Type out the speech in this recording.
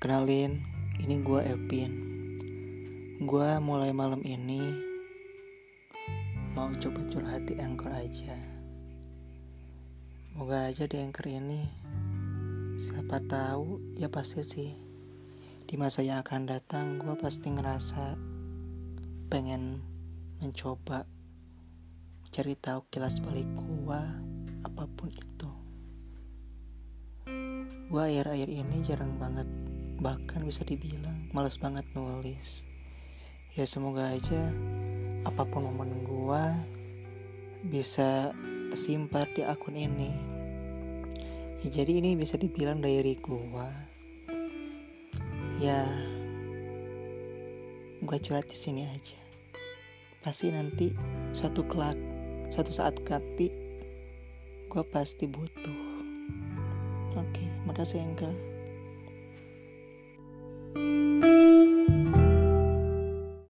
Kenalin, ini gue Epin. Gue mulai malam ini mau coba curhat di Anchor aja. Moga aja di Anchor ini siapa tahu ya pasti sih di masa yang akan datang gue pasti ngerasa pengen mencoba cari tahu kilas balik gue apa pun itu. Gue akhir-akhir ini jarang banget bahkan bisa dibilang males banget nulis. Ya semoga aja apa pun momen gua bisa tersimpan di akun ini. Ya, jadi ini bisa dibilang diary gua. Ya gua curhat di sini aja. Pasti nanti suatu kelak suatu saat nanti gua pasti butuh oke makasih engkau